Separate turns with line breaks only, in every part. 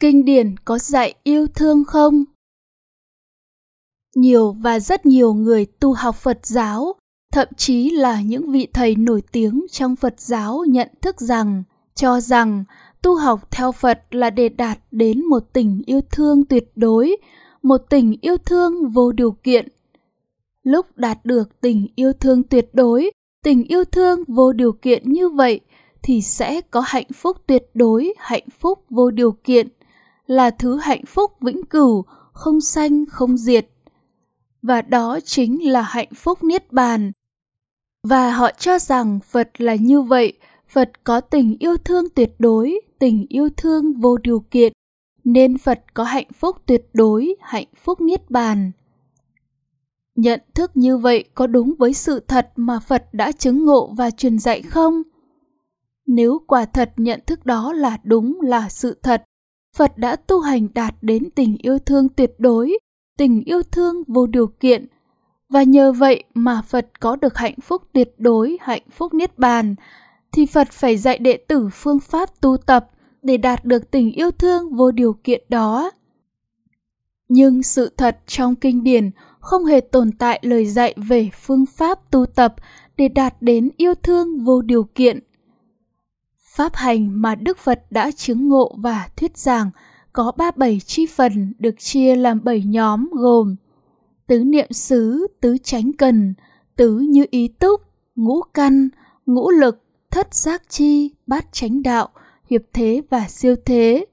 kinh điển có dạy yêu thương không? Nhiều và rất nhiều người tu học phật giáo, thậm chí là những vị thầy nổi tiếng trong phật giáo nhận thức rằng, cho rằng tu học theo phật là để đạt đến một tình yêu thương tuyệt đối, một tình yêu thương vô điều kiện. Lúc đạt được tình yêu thương tuyệt đối, tình yêu thương vô điều kiện như vậy thì sẽ có hạnh phúc tuyệt đối, hạnh phúc vô điều kiện là thứ hạnh phúc vĩnh cửu, không sanh, không diệt. Và đó chính là hạnh phúc niết bàn. Và họ cho rằng phật là như vậy, phật có tình yêu thương tuyệt đối, tình yêu thương vô điều kiện, nên phật có hạnh phúc tuyệt đối, hạnh phúc niết bàn. Nhận thức như vậy có đúng với sự thật mà phật đã chứng ngộ và truyền dạy không? Nếu quả thật nhận thức đó là đúng là sự thật phật đã tu hành đạt đến tình yêu thương tuyệt đối, tình yêu thương vô điều kiện. Và nhờ vậy mà phật có được hạnh phúc tuyệt đối, hạnh phúc niết bàn, thì phật phải dạy đệ tử phương pháp tu tập để đạt được tình yêu thương vô điều kiện đó. Nhưng sự thật trong kinh điển không hề tồn tại lời dạy về phương pháp tu tập để đạt đến yêu thương vô điều kiện pháp hành mà đức phật đã chứng ngộ và thuyết giảng có ba bảy chi phần được chia làm bảy nhóm gồm tứ niệm xứ, tứ chánh cần, tứ như ý túc, ngũ căn, ngũ lực, thất giác chi, bát chánh đạo, hiệp thế và siêu thế.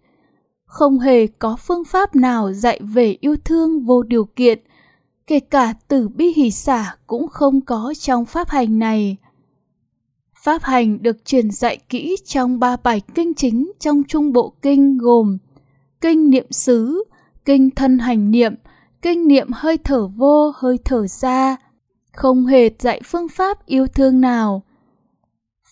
Không hề có phương pháp nào dạy về yêu thương vô điều kiện, kể cả tử bi hỷ xả cũng không có trong pháp hành này. Pháp hành được truyền dạy kỹ trong ba bài kinh chính trong trung bộ kinh gồm kinh niệm xứ, kinh thân hành niệm, kinh niệm hơi thở vô, hơi thở ra, không hề dạy phương pháp yêu thương nào.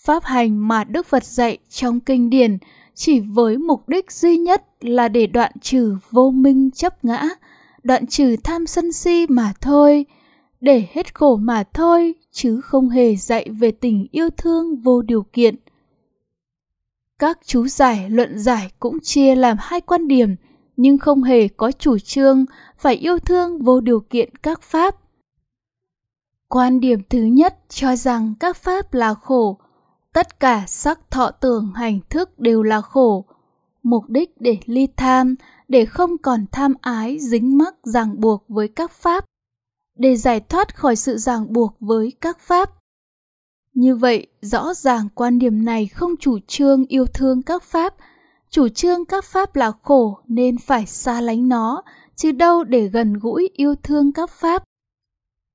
Pháp hành mà Đức Phật dạy trong kinh điển chỉ với mục đích duy nhất là để đoạn trừ vô minh chấp ngã, đoạn trừ tham sân si mà thôi, để hết khổ mà thôi, chứ không hề dạy về tình yêu thương vô điều kiện. Các chú giải luận giải cũng chia làm hai quan điểm, nhưng không hề có chủ trương phải yêu thương vô điều kiện các pháp. Quan điểm thứ nhất cho rằng các pháp là khổ, tất cả sắc thọ tưởng hành thức đều là khổ, mục đích để ly tham, để không còn tham ái dính mắc ràng buộc với các pháp, để giải thoát khỏi sự ràng buộc với các pháp. Như vậy, rõ ràng quan điểm này không chủ trương yêu thương các pháp, chủ trương các pháp là khổ nên phải xa lánh nó, chứ đâu để gần gũi yêu thương các pháp.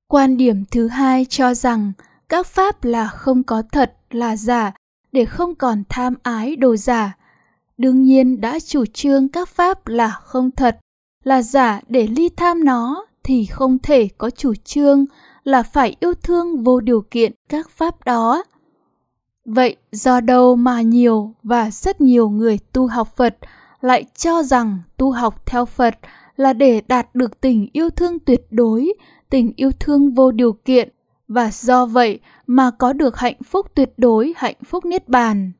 Quan điểm thứ hai cho rằng các pháp là không có thật, là giả, để không còn tham ái đồ giả. Đương nhiên đã chủ trương các pháp là không thật, là giả để ly tham nó thì không thể có chủ trương là phải yêu thương vô điều kiện các pháp đó. Vậy do đâu mà nhiều và rất nhiều người tu học Phật lại cho rằng tu học theo Phật là để đạt được tình yêu thương tuyệt đối, tình yêu thương vô điều kiện và do vậy mà có được hạnh phúc tuyệt đối, hạnh phúc niết bàn.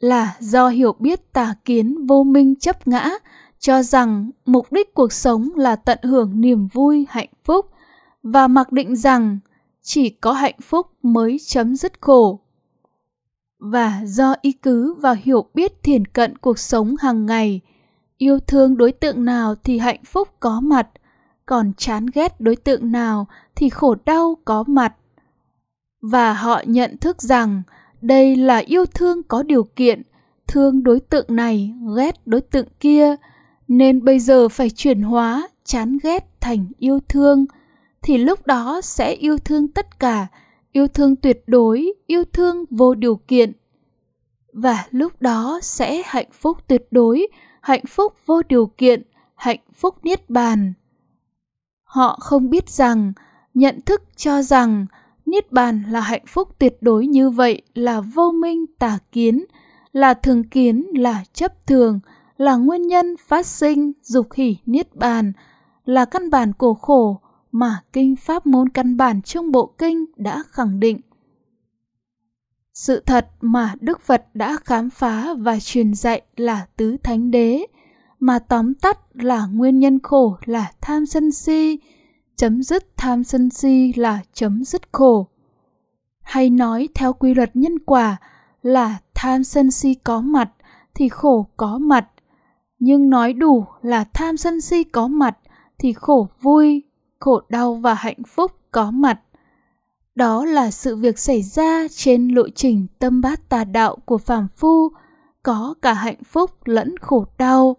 Là do hiểu biết tà kiến vô minh chấp ngã, cho rằng mục đích cuộc sống là tận hưởng niềm vui, hạnh phúc và mặc định rằng chỉ có hạnh phúc mới chấm dứt khổ. Và do ý cứ và hiểu biết thiền cận cuộc sống hàng ngày, yêu thương đối tượng nào thì hạnh phúc có mặt, còn chán ghét đối tượng nào thì khổ đau có mặt. Và họ nhận thức rằng đây là yêu thương có điều kiện, thương đối tượng này, ghét đối tượng kia, nên bây giờ phải chuyển hóa chán ghét thành yêu thương, thì lúc đó sẽ yêu thương tất cả, yêu thương tuyệt đối, yêu thương vô điều kiện. Và lúc đó sẽ hạnh phúc tuyệt đối, hạnh phúc vô điều kiện, hạnh phúc niết bàn. Họ không biết rằng, nhận thức cho rằng niết bàn là hạnh phúc tuyệt đối như vậy là vô minh tà kiến, là thường kiến, là chấp thường, là nguyên nhân phát sinh dục hỷ niết bàn, là căn bản của khổ mà kinh pháp môn căn bản trong bộ kinh đã khẳng định. sự thật mà Đức Phật đã khám phá và truyền dạy là tứ thánh đế, mà tóm tắt là nguyên nhân khổ là tham sân si, chấm dứt tham sân si là chấm dứt khổ. Hay nói theo quy luật nhân quả là tham sân si có mặt thì khổ có mặt, nhưng nói đủ là tham sân si có mặt thì khổ vui, khổ đau và hạnh phúc có mặt. Đó là sự việc xảy ra trên lộ trình tâm bát tà đạo của phàm phu, có cả hạnh phúc lẫn khổ đau.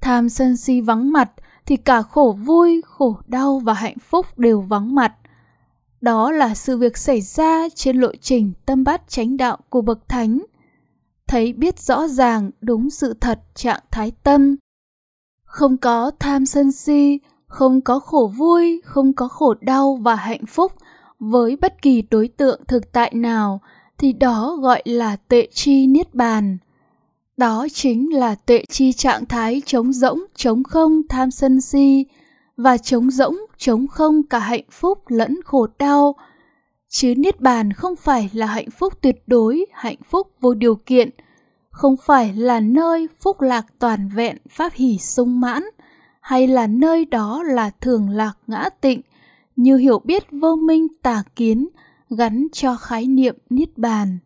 Tham sân si vắng mặt thì cả khổ vui, khổ đau và hạnh phúc đều vắng mặt. Đó là sự việc xảy ra trên lộ trình tâm bát chánh đạo của bậc thánh. Thấy biết rõ ràng đúng sự thật trạng thái tâm. Không có tham sân si, không có khổ vui, không có khổ đau và hạnh phúc với bất kỳ đối tượng thực tại nào thì đó gọi là tệ chi niết bàn. Đó chính là tệ chi trạng thái trống rỗng, trống không, tham sân si và trống rỗng, trống không cả hạnh phúc lẫn khổ đau. Chứ niết bàn không phải là hạnh phúc tuyệt đối, hạnh phúc vô điều kiện, không phải là nơi phúc lạc toàn vẹn, pháp hỷ sung mãn, hay là nơi đó là thường lạc ngã tịnh, như hiểu biết vô minh tà kiến gắn cho khái niệm niết bàn.